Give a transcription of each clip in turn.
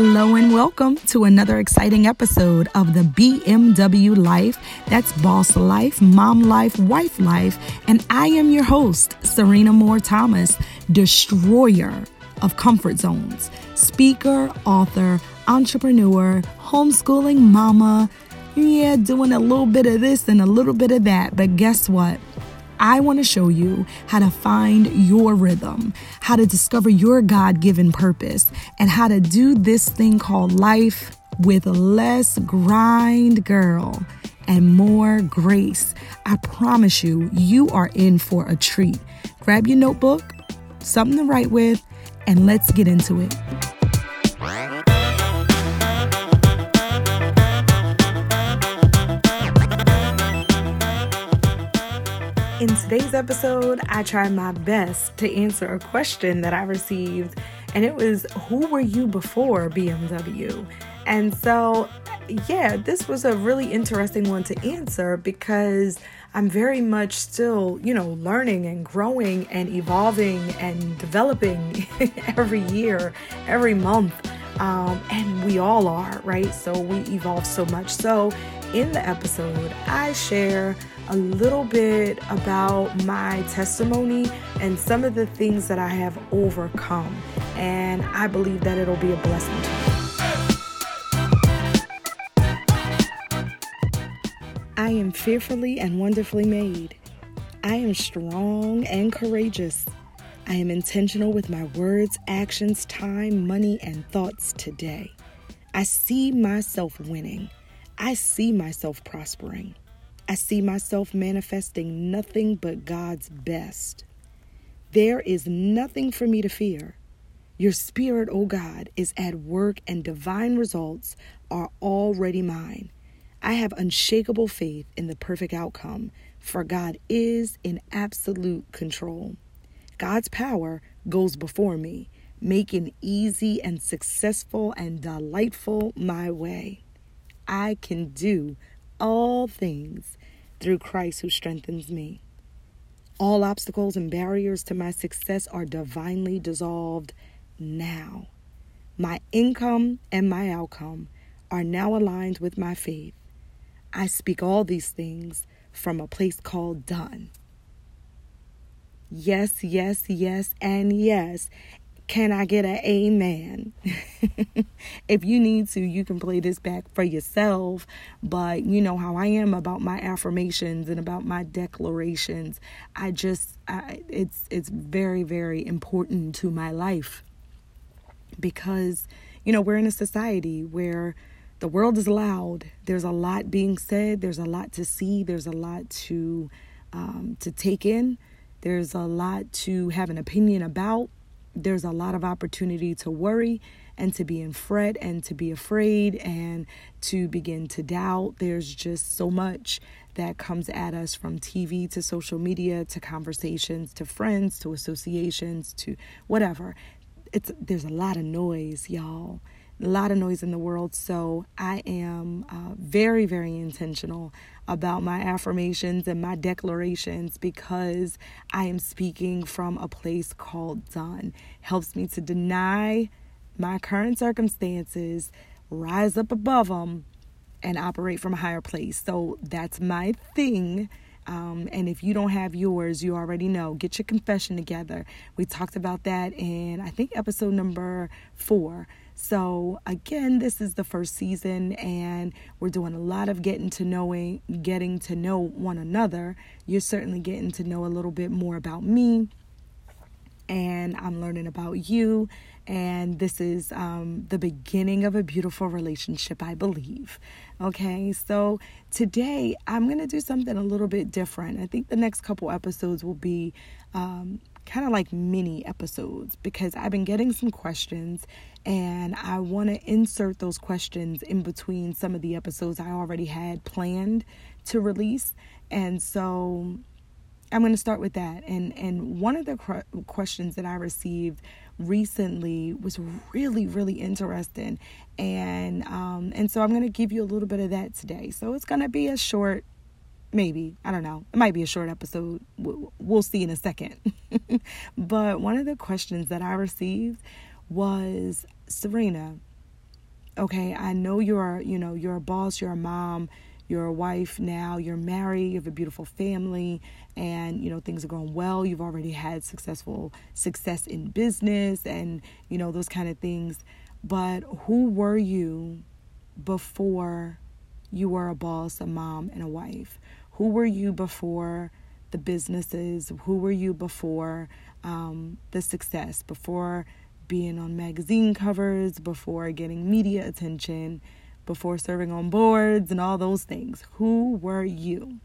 Hello and welcome to another exciting episode of the BMW Life. That's boss life, mom life, wife life. And I am your host, Sirena Moore Thomas, destroyer of comfort zones, speaker, author, entrepreneur, homeschooling mama. Yeah, doing a little bit of this and a little bit of that. But guess what? I want to show you how to find your rhythm, how to discover your God given purpose, and how to do this thing called life with less grind, girl, and more grace. I promise you, you are in for a treat. Grab your notebook, something to write with, and let's get into it. In today's episode, I tried my best to answer a question that I received, and it was Who were you before BMW? And so, yeah, this was a really interesting one to answer because I'm very much still, you know, learning and growing and evolving and developing every year, every month. Um, and we all are, right? So we evolve so much. So, in the episode, I share a little bit about my testimony and some of the things that I have overcome. And I believe that it'll be a blessing to you. I am fearfully and wonderfully made. I am strong and courageous. I am intentional with my words, actions, time, money, and thoughts today. I see myself winning. I see myself prospering. I see myself manifesting nothing but God's best. There is nothing for me to fear. Your spirit, O oh God, is at work and divine results are already mine. I have unshakable faith in the perfect outcome, for God is in absolute control. God's power goes before me, making easy and successful and delightful my way. I can do all things through Christ who strengthens me. All obstacles and barriers to my success are divinely dissolved now. My income and my outcome are now aligned with my faith. I speak all these things from a place called done. Yes, yes, yes, and yes. Can I get an amen? if you need to, you can play this back for yourself. But you know how I am about my affirmations and about my declarations. I just, I, it's it's very very important to my life because you know we're in a society where the world is loud. There's a lot being said. There's a lot to see. There's a lot to um, to take in. There's a lot to have an opinion about there's a lot of opportunity to worry and to be in fret and to be afraid and to begin to doubt. There's just so much that comes at us from TV to social media to conversations to friends to associations to whatever. It's there's a lot of noise, y'all a lot of noise in the world. So I am uh, very, very intentional about my affirmations and my declarations because I am speaking from a place called done. Helps me to deny my current circumstances, rise up above them, and operate from a higher place. So that's my thing. Um, and if you don't have yours, you already know. Get your confession together. We talked about that in, I think, episode number four. So, again, this is the first season, and we're doing a lot of getting to knowing, getting to know one another. You're certainly getting to know a little bit more about me, and I'm learning about you. And this is um, the beginning of a beautiful relationship, I believe. Okay, so today I'm to do something a little bit different. I think the next couple episodes will be um, kind of like mini episodes because I've been getting some questions and I want to insert those questions in between some of the episodes I already had planned to release. And so I'm going to start with that. And and one of the questions that I received recently was really really interesting, and um and so I'm going to give you a little bit of that today. So it's going to be a short maybe i don't know it might be a short episode we'll see in a second but one of the questions that i received was sirena okay, I know you're, you know, you're a boss, you're a mom, you're a wife now, you're married, you have a beautiful family, and you know things are going well. You've already had successful success in business and you know those kind of things. But who were you before you were a boss, a mom, and a wife? Who were you before the businesses? Who were you before um, the success? Before being on magazine covers, before getting media attention, before serving on boards, and all those things? Who were you?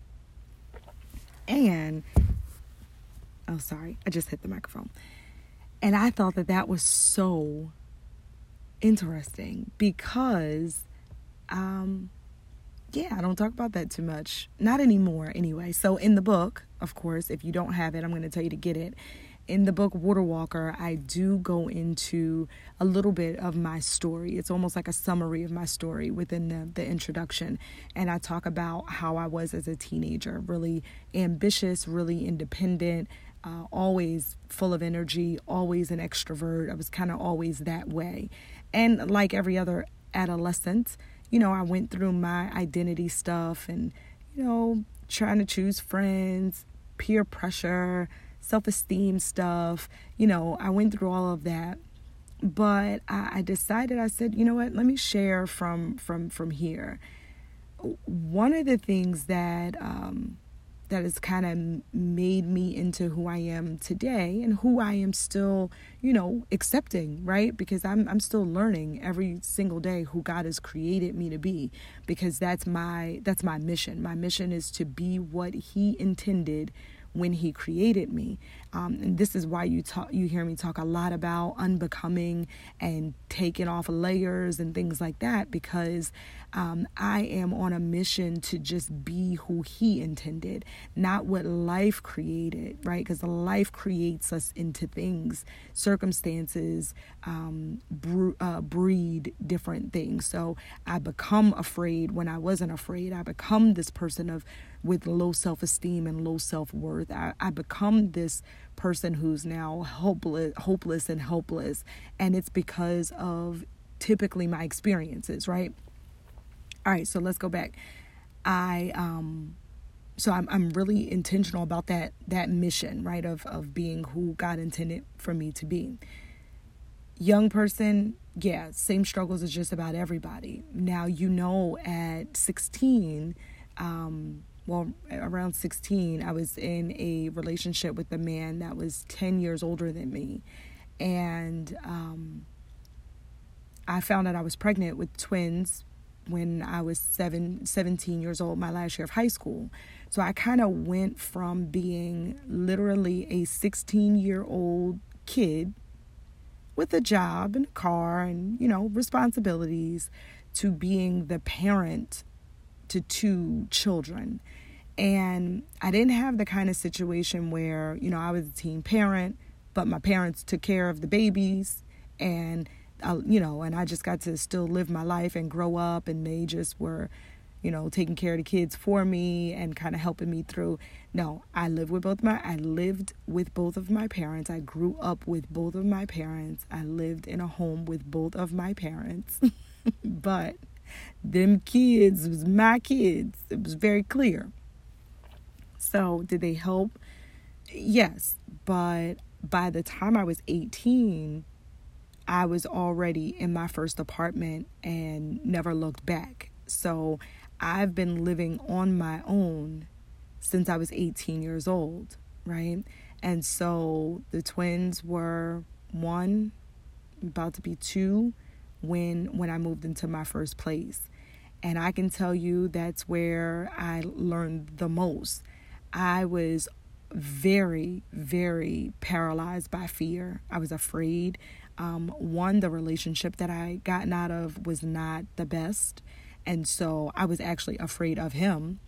And, oh, sorry, I just hit the microphone. And I thought that that was so interesting because um, yeah, I don't talk about that too much. Not anymore, anyway. So, in the book, of course, if you don't have it, I'm going to tell you to get it. In the book Water Walker, I do go into a little bit of my story. It's almost like a summary of my story within the, the introduction. And I talk about how I was as a teenager really ambitious, really independent, uh, always full of energy, always an extrovert. I was kind of always that way. And like every other adolescent, you know, I went through my identity stuff and, you know, trying to choose friends, peer pressure, self esteem stuff. You know, I went through all of that. But I, I decided, I said, you know what, let me share from from from here. One of the things that um, that has kind of made me into who I am today and who I am still, you know, accepting, right? Because I'm I'm still learning every single day who God has created me to be because that's my that's my mission. My mission is to be what he intended when he created me. Um, and this is why you talk, you hear me talk a lot about unbecoming and taking off layers and things like that because um, I am on a mission to just be who he intended, not what life created, right? Because life creates us into things, circumstances um, uh, breed different things. So I become afraid when I wasn't afraid. I become this person of with low self esteem and low self worth. I, I become this person who's now hopeless, hopeless and helpless, and it's because of typically my experiences, right? All right, so let's go back. I um so I'm I'm really intentional about that that mission, right, of of being who God intended for me to be. Young person, yeah, same struggles as just about everybody. Now you know at 16 um well, around 16, I was in a relationship with a man that was 10 years older than me. And um, I found out I was pregnant with twins when I was seven, 17 years old, my last year of high school. So I kind of went from being literally a 16 year old kid with a job and a car and, you know, responsibilities to being the parent to two children. And I didn't have the kind of situation where, you know, I was a teen parent, but my parents took care of the babies and, uh, you know, and I just got to still live my life and grow up and they just were, you know, taking care of the kids for me and kind of helping me through. No, I lived with both my I lived with both of my parents. I grew up with both of my parents. I lived in a home with both of my parents. but them kids was my kids. It was very clear. So, did they help? Yes, but by the time I was 18, I was already in my first apartment and never looked back. So, I've been living on my own since I was 18 years old, right? And so the twins were one, about to be two when when I moved into my first place. And I can tell you that's where I learned the most. I was very, very paralyzed by fear. I was afraid. Um, one, the relationship that I gotten out of was not the best. And so I was actually afraid of him.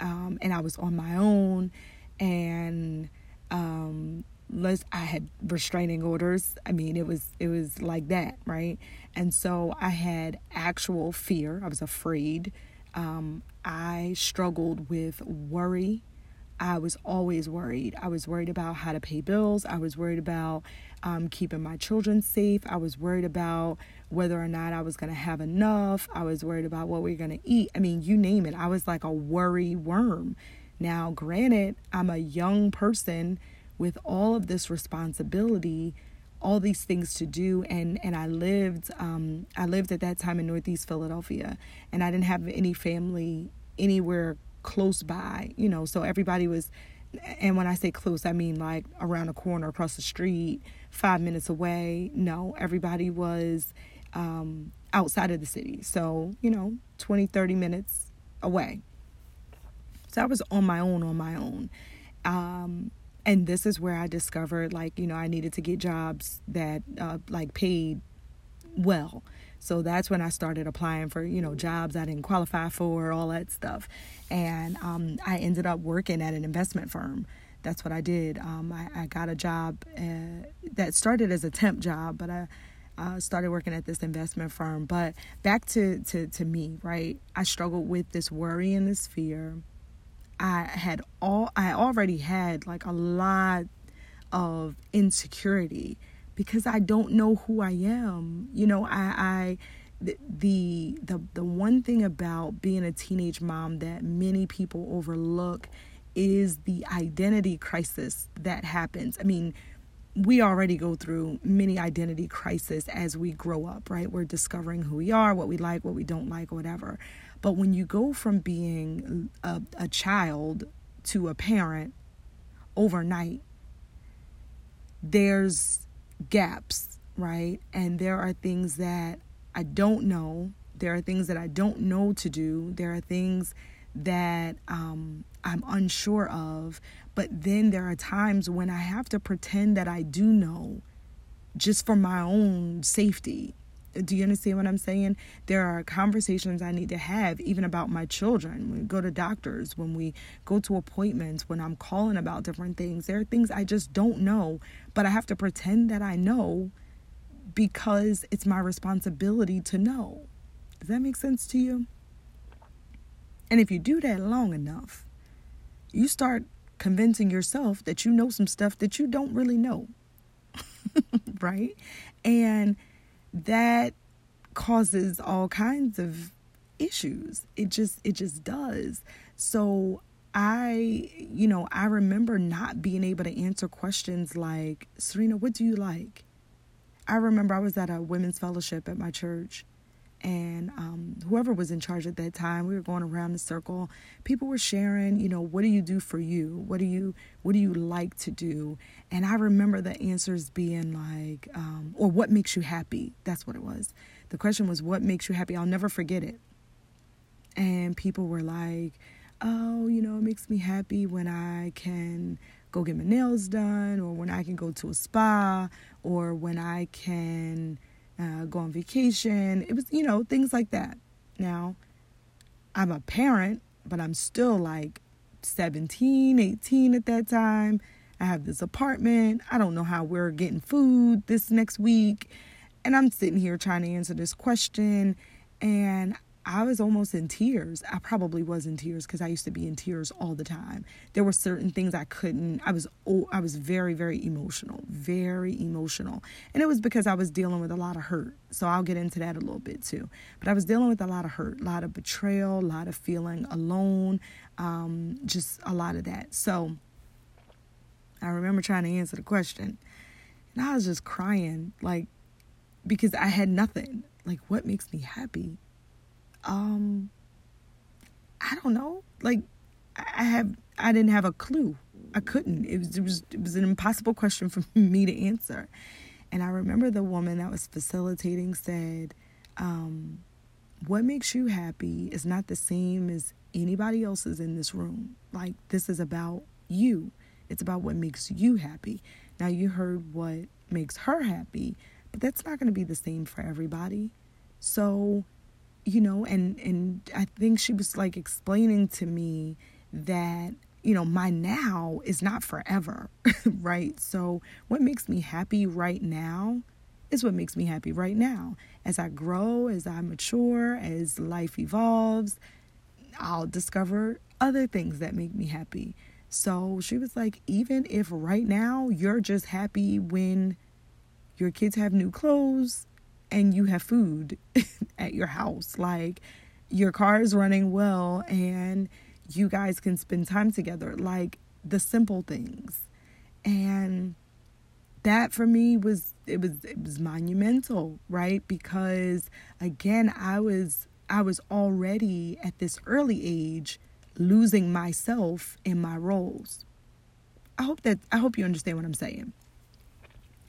Um, and I was on my own. And um, let's I had restraining orders. I mean, it was it was like that, right? And so I had actual fear. I was afraid. Um, I struggled with worry. I was always worried. I was worried about how to pay bills. I was worried about um, keeping my children safe. I was worried about whether or not I was going to have enough. I was worried about what we are going to eat. I mean, you name it. I was like a worry worm. Now, granted, I'm a young person with all of this responsibility, all these things to do, and and I lived um, I lived at that time in Northeast Philadelphia, and I didn't have any family anywhere close by, you know. So everybody was, and when I say close, I mean like around the corner, across the street, five minutes away. No, everybody was um, outside of the city. So, you know, 20, 30 minutes away. So I was on my own, on my own. Um, and this is where I discovered, like, you know, I needed to get jobs that, uh, like, paid well. So that's when I started applying for, you know, jobs I didn't qualify for, all that stuff. And um, I ended up working at an investment firm. That's what I did. Um, I, I, got a job uh, that started as a temp job, but I uh, started working at this investment firm. But back to, to, to me, right? I struggled with this worry and this fear. I had all I already had like a lot of insecurity because I don't know who I am. You know, I, I the, the the one thing about being a teenage mom that many people overlook is the identity crisis that happens. I mean, we already go through many identity crises as we grow up, right? We're discovering who we are, what we like, what we don't like, whatever. But when you go from being a, a child to a parent overnight, there's gaps, right? And there are things that I don't know. There are things that I don't know to do. There are things that um, I'm unsure of. But then there are times when I have to pretend that I do know just for my own safety. Do you understand what I'm saying? There are conversations I need to have, even about my children. When we go to doctors, when we go to appointments, when I'm calling about different things. There are things I just don't know, but I have to pretend that I know because it's my responsibility to know. Does that make sense to you? And if you do that long enough, you start convincing yourself that you know some stuff that you don't really know. right? And that causes all kinds of issues. It just it just does. So I, you know, I remember not being able to answer questions like, Sirena, what do you like? I remember I was at a women's fellowship at my church and um, whoever was in charge at that time we were going around the circle. People were sharing you know what do you do for you? What do you what do you like to do? And i remember the answers being like um, or what makes you happy? That's what it was. The question was what makes you happy? I'll never forget it. And people were like oh you know it makes me happy when i can go get my nails done or when i can go to a spa or when i can uh, go on vacation. It was, you know, things like that. Now, I'm a parent, but I'm still like 17, 18 at that time. I have this apartment. I don't know how we're getting food this next week. And I'm sitting here trying to answer this question. And I was almost in tears. I probably was in tears because I used to be in tears all the time. There were certain things I couldn't. I was oh, I was very very emotional, very emotional, and it was because I was dealing with a lot of hurt. So I'll get into that a little bit too. But I was dealing with a lot of hurt, a lot of betrayal, a lot of feeling alone, um, just a lot of that. So I remember trying to answer the question, and I was just crying like because I had nothing. Like what makes me happy? Um I don't know. Like I have I didn't have a clue. I couldn't. It was it was it was an impossible question for me to answer. And I remember the woman that was facilitating said, um, what makes you happy is not the same as anybody else's in this room. Like this is about you. It's about what makes you happy. Now you heard what makes her happy, but that's not going to be the same for everybody. So you know and and i think she was like explaining to me that you know my now is not forever right? So what makes me happy right now is what makes me happy right now. As i grow as i mature as life evolves i'll discover other things that make me happy. So she was like, even if right now you're just happy when your kids have new clothes and you have food at your house, like your car is running well and you guys can spend time together, like the simple things. And that for me was it was it was monumental, right? Because again, I was I was already at this early age losing myself in my roles. I hope that I hope you understand what I'm saying.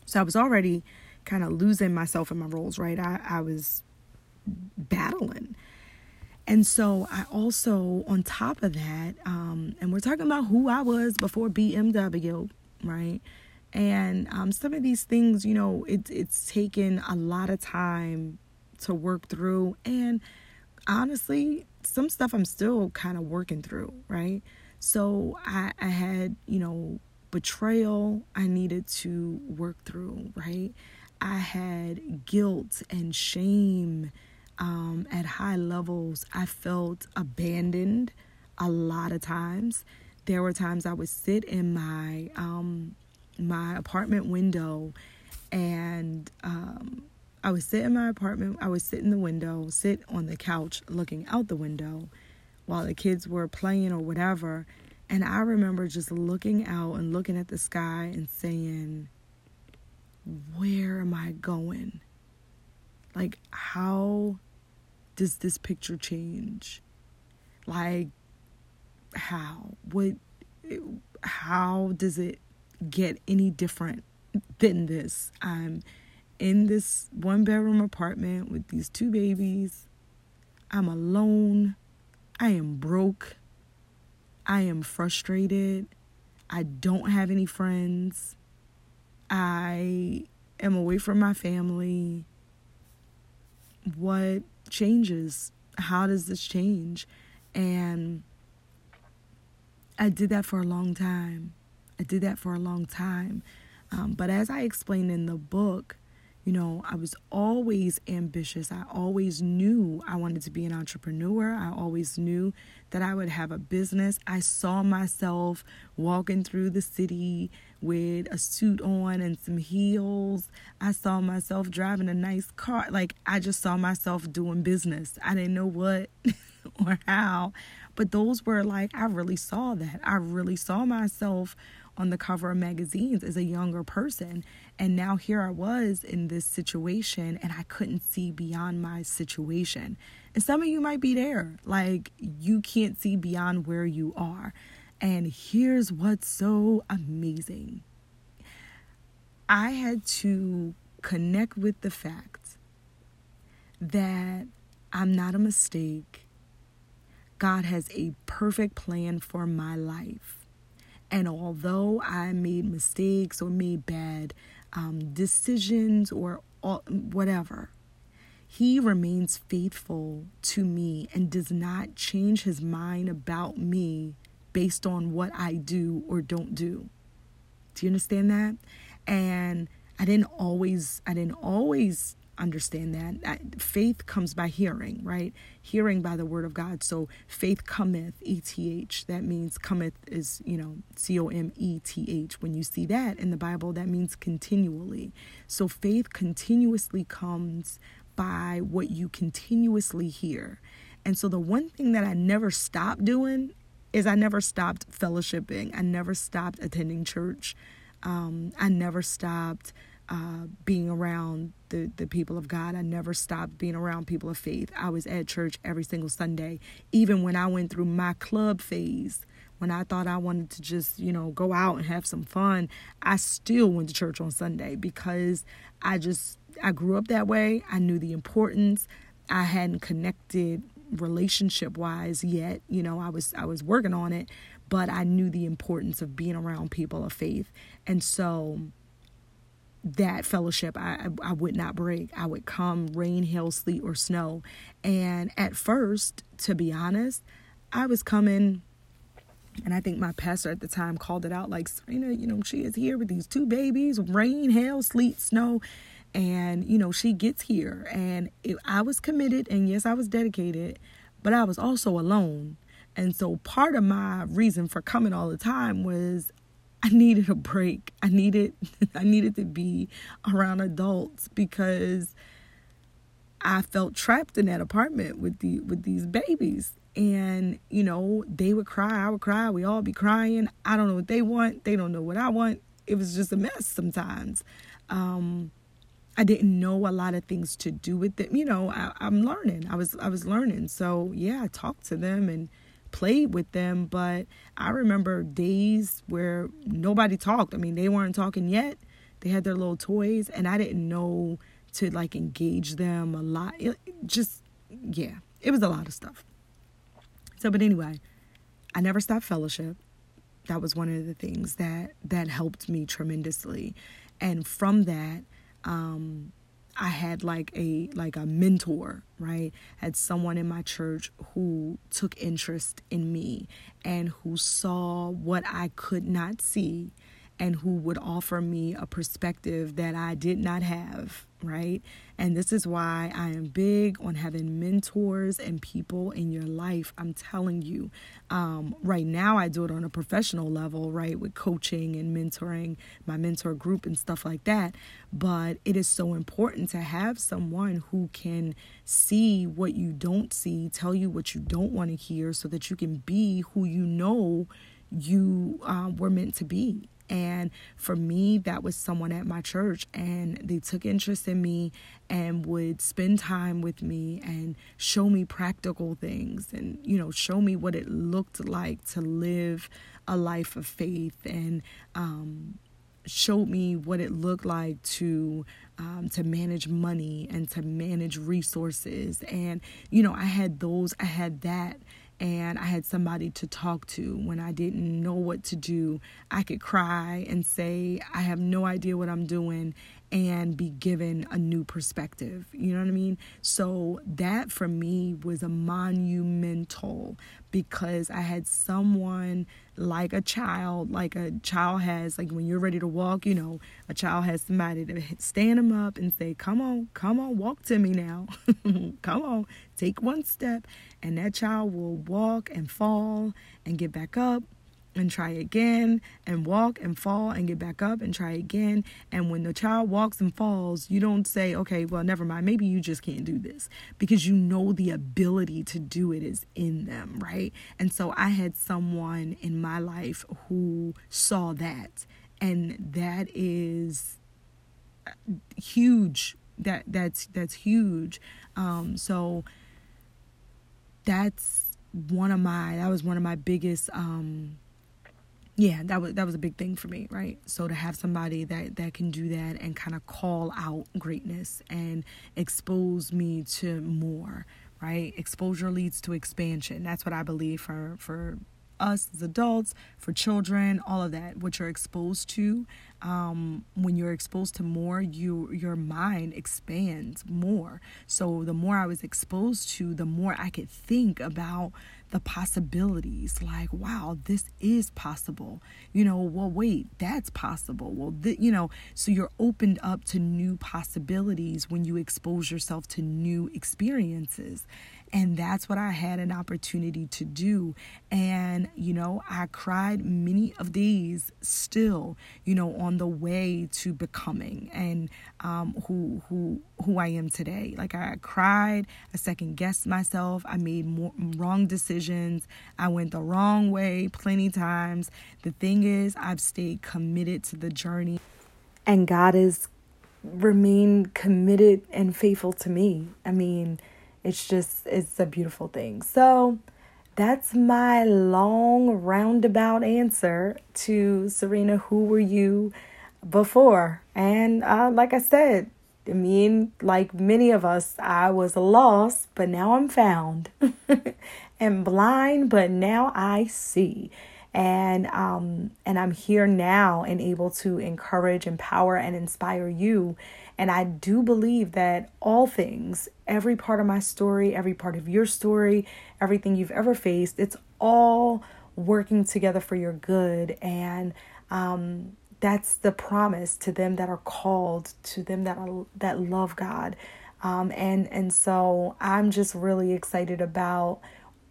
So I was already kind of losing myself in my roles, right? I, I was battling. And so I also, on top of that, um, and we're talking about who I was before BMW, right? And um, some of these things, you know, it, it's taken a lot of time to work through. And honestly, some stuff I'm still kind of working through, right? So I, I had, you know, betrayal I needed to work through, right? I had guilt and shame um, at high levels. I felt abandoned a lot of times. There were times I would sit in my um, my apartment window and um, I would sit in my apartment, I would sit in the window, sit on the couch looking out the window while the kids were playing or whatever. And I remember just looking out and looking at the sky and saying, Where am I going? Like, how does this picture change? Like, how? What? How does it get any different than this? I'm in this one bedroom apartment with these two babies. I'm alone. I am broke. I am frustrated. I don't have any friends. I am away from my family. What changes? How does this change? And I did that for a long time. I did that for a long time. Um, but as I explained in the book, you know, I was always ambitious. I always knew I wanted to be an entrepreneur. I always knew that I would have a business. I saw myself walking through the city with a suit on and some heels. I saw myself driving a nice car. Like, I just saw myself doing business. I didn't know what or how, but those were like, I really saw that. I really saw myself on the cover of magazines as a younger person. And now here I was in this situation and I couldn't see beyond my situation. And some of you might be there, like you can't see beyond where you are. And here's what's so amazing I had to connect with the fact that I'm not a mistake. God has a perfect plan for my life. And although I made mistakes or made bad um, decisions or all, whatever, he remains faithful to me and does not change his mind about me based on what I do or don't do. Do you understand that? And I didn't always I didn't always understand that. Faith comes by hearing, right? Hearing by the word of God. So faith cometh, E T H. That means cometh is, you know, C O M E T H. When you see that in the Bible, that means continually. So faith continuously comes by what you continuously hear. And so the one thing that I never stopped doing is I never stopped fellowshipping. I never stopped attending church. Um, I never stopped uh, being around the, the people of God. I never stopped being around people of faith. I was at church every single Sunday, even when I went through my club phase. When I thought I wanted to just, you know, go out and have some fun, I still went to church on Sunday because I just, I grew up that way. I knew the importance. I hadn't connected relationship wise yet. You know, I was, I was working on it, but I knew the importance of being around people of faith. And so, that fellowship I, I would not break. I would come rain, hail, sleet, or snow. And at first, to be honest, I was coming, and I think my pastor at the time called it out like, Sirena, you know, she is here with these two babies, rain, hail, sleet, snow. And, you know, she gets here. And it, I was committed, and yes, I was dedicated, but I was also alone And so part of my reason for coming all the time was I needed a break. I needed I needed to be around adults because I felt trapped in that apartment with the with these babies. And, you know, they would cry, I would cry, we all be crying. I don't know what they want, they don't know what I want. It was just a mess sometimes. Um, I didn't know a lot of things to do with them. You know, I, I'm learning. I was I was learning. So yeah, I talked to them and played with them, but I remember days where nobody talked. I mean, they weren't talking yet. They had their little toys, and I didn't know to like engage them a lot. It just, yeah, it was a lot of stuff. So, but anyway, I never stopped fellowship. That was one of the things that that helped me tremendously, and from that, um, I had like a like a mentor, right? Had someone in my church who took interest in me and who saw what I could not see and who would offer me a perspective that I did not have, right? And this is why I am big on having mentors and people in your life. I'm telling you, um, right now I do it on a professional level, right, with coaching and mentoring my mentor group and stuff like that. But it is so important to have someone who can see what you don't see, tell you what you don't want to hear, so that you can be who you know you uh, were meant to be and for me, that was someone at my church, and they took interest in me and would spend time with me and show me practical things and, you know, show me what it looked like to live a life of faith and, um, showed me what it looked like to um, to manage money and to manage resources. And you know i had those i had that and I had somebody to talk to when I didn't know what to do. I could cry and say, I have no idea what I'm doing, and be given a new perspective. You know what I mean? So that for me was a monumental because I had someone like a child, like a child has, like when you're ready to walk, you know, a child has somebody to stand them up and say, Come on, come on, walk to me now. come on, take one step. And that child will walk and fall and get back up and try again and walk and fall and get back up and try again. And when the child walks and falls, you don't say, okay, well, never mind. Maybe you just can't do this because you know the ability to do it is in them, right? And so I had someone in my life who saw that. And that is huge. That that's that's huge. Um, so that's one of my that was one of my biggest um yeah that was that was a big thing for me right so to have somebody that that can do that and kind of call out greatness and expose me to more right exposure leads to expansion that's what i believe for for us as adults, for children, all of that, what you're exposed to. Um, when you're exposed to more, you your mind expands more. So the more I was exposed to, the more I could think about the possibilities like wow this is possible. You know well wait that's possible. Well th- you know so you're opened up to new possibilities when you expose yourself to new experiences and that's what I had an opportunity to do. And, you know, I cried many of these still, you know, on the way to becoming and um, who, who, who I am today. Like I cried, I second guessed myself, I made more, wrong decisions, I went the wrong way plenty times. The thing is, I've stayed committed to the journey. And God has remained committed and faithful to me. I mean, it's just, it's a beautiful thing. So that's my long roundabout answer to Sirena, who were you before? And uh, like I said, I mean, like many of us, I was lost, but now I'm found, and blind, but now I see. And um, and I'm here now and able to encourage, empower, and inspire you and I do believe that all things, every part of my story, every part of your story, everything you've ever faced, it's all working together for your good. And um, that's the promise to them that are called, to them that are that love God. Um, and and so I'm just really excited about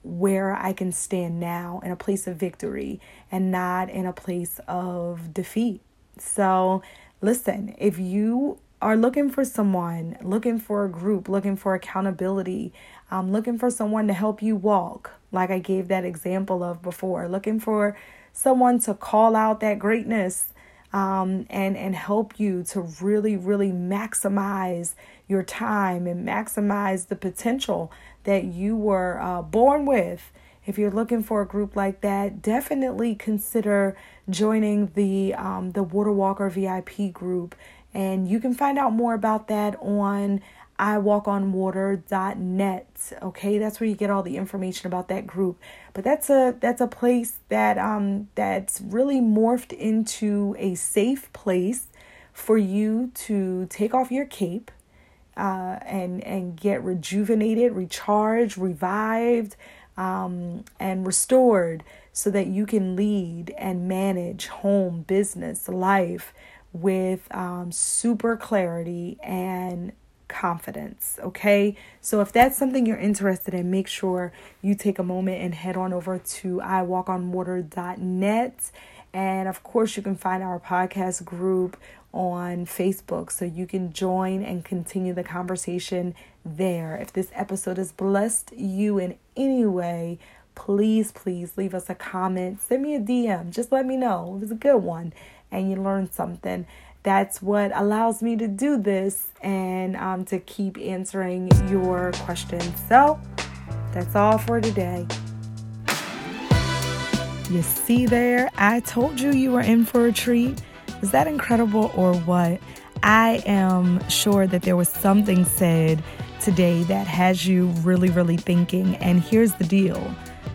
where I can stand now in a place of victory and not in a place of defeat. So, listen, if you are looking for someone, looking for a group, looking for accountability, um, looking for someone to help you walk, like I gave that example of before, looking for someone to call out that greatness um, and and help you to really really maximize your time and maximize the potential that you were uh, born with. If you're looking for a group like that, definitely consider joining the um, the Water Walker VIP group, and you can find out more about that on iwalkonwater.net. Okay, that's where you get all the information about that group. But that's a that's a place that um that's really morphed into a safe place for you to take off your cape uh, and and get rejuvenated, recharged, revived, um, and restored, so that you can lead and manage home, business, life with um, super clarity and confidence. Okay, so if that's something you're interested in, make sure you take a moment and head on over to iwalkonwater.net. And of course, you can find our podcast group on Facebook so you can join and continue the conversation there. If this episode has blessed you in any way, please, please leave us a comment. Send me a DM. Just let me know. It was a good one and you learn something. That's what allows me to do this and um, to keep answering your questions. So that's all for today. You see there, I told you you were in for a treat. Is that incredible or what? I am sure that there was something said today that has you really, really thinking. And here's the deal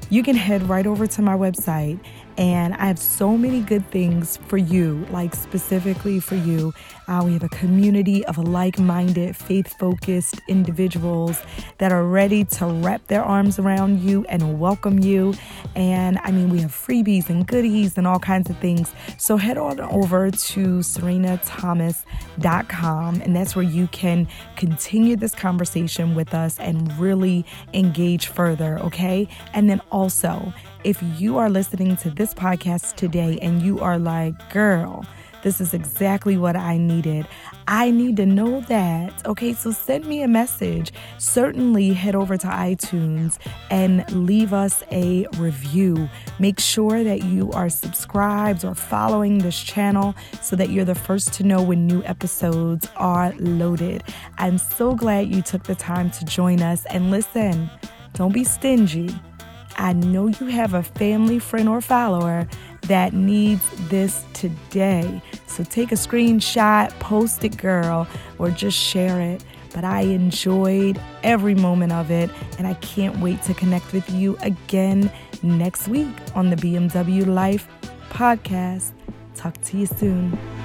you can head right over to my website and I have so many good things for you, like specifically for you. Uh, we have a community of like minded, faith focused individuals that are ready to wrap their arms around you and welcome you. And I mean, we have freebies and goodies and all kinds of things. So head on over to sirenathomas.com, and that's where you can continue this conversation with us and really engage further, okay? And then also, if you are listening to this podcast today and you are like, girl, this is exactly what I needed. I need to know that. Okay, so send me a message. Certainly head over to iTunes and leave us a review. Make sure that you are subscribed or following this channel so that you're the first to know when new episodes are loaded. I'm so glad you took the time to join us and listen. Don't be stingy. I know you have a family, friend, or follower that needs this today. So take a screenshot, post it, girl, or just share it. But I enjoyed every moment of it, and I can't wait to connect with you again next week on the BMW Life podcast. Talk to you soon.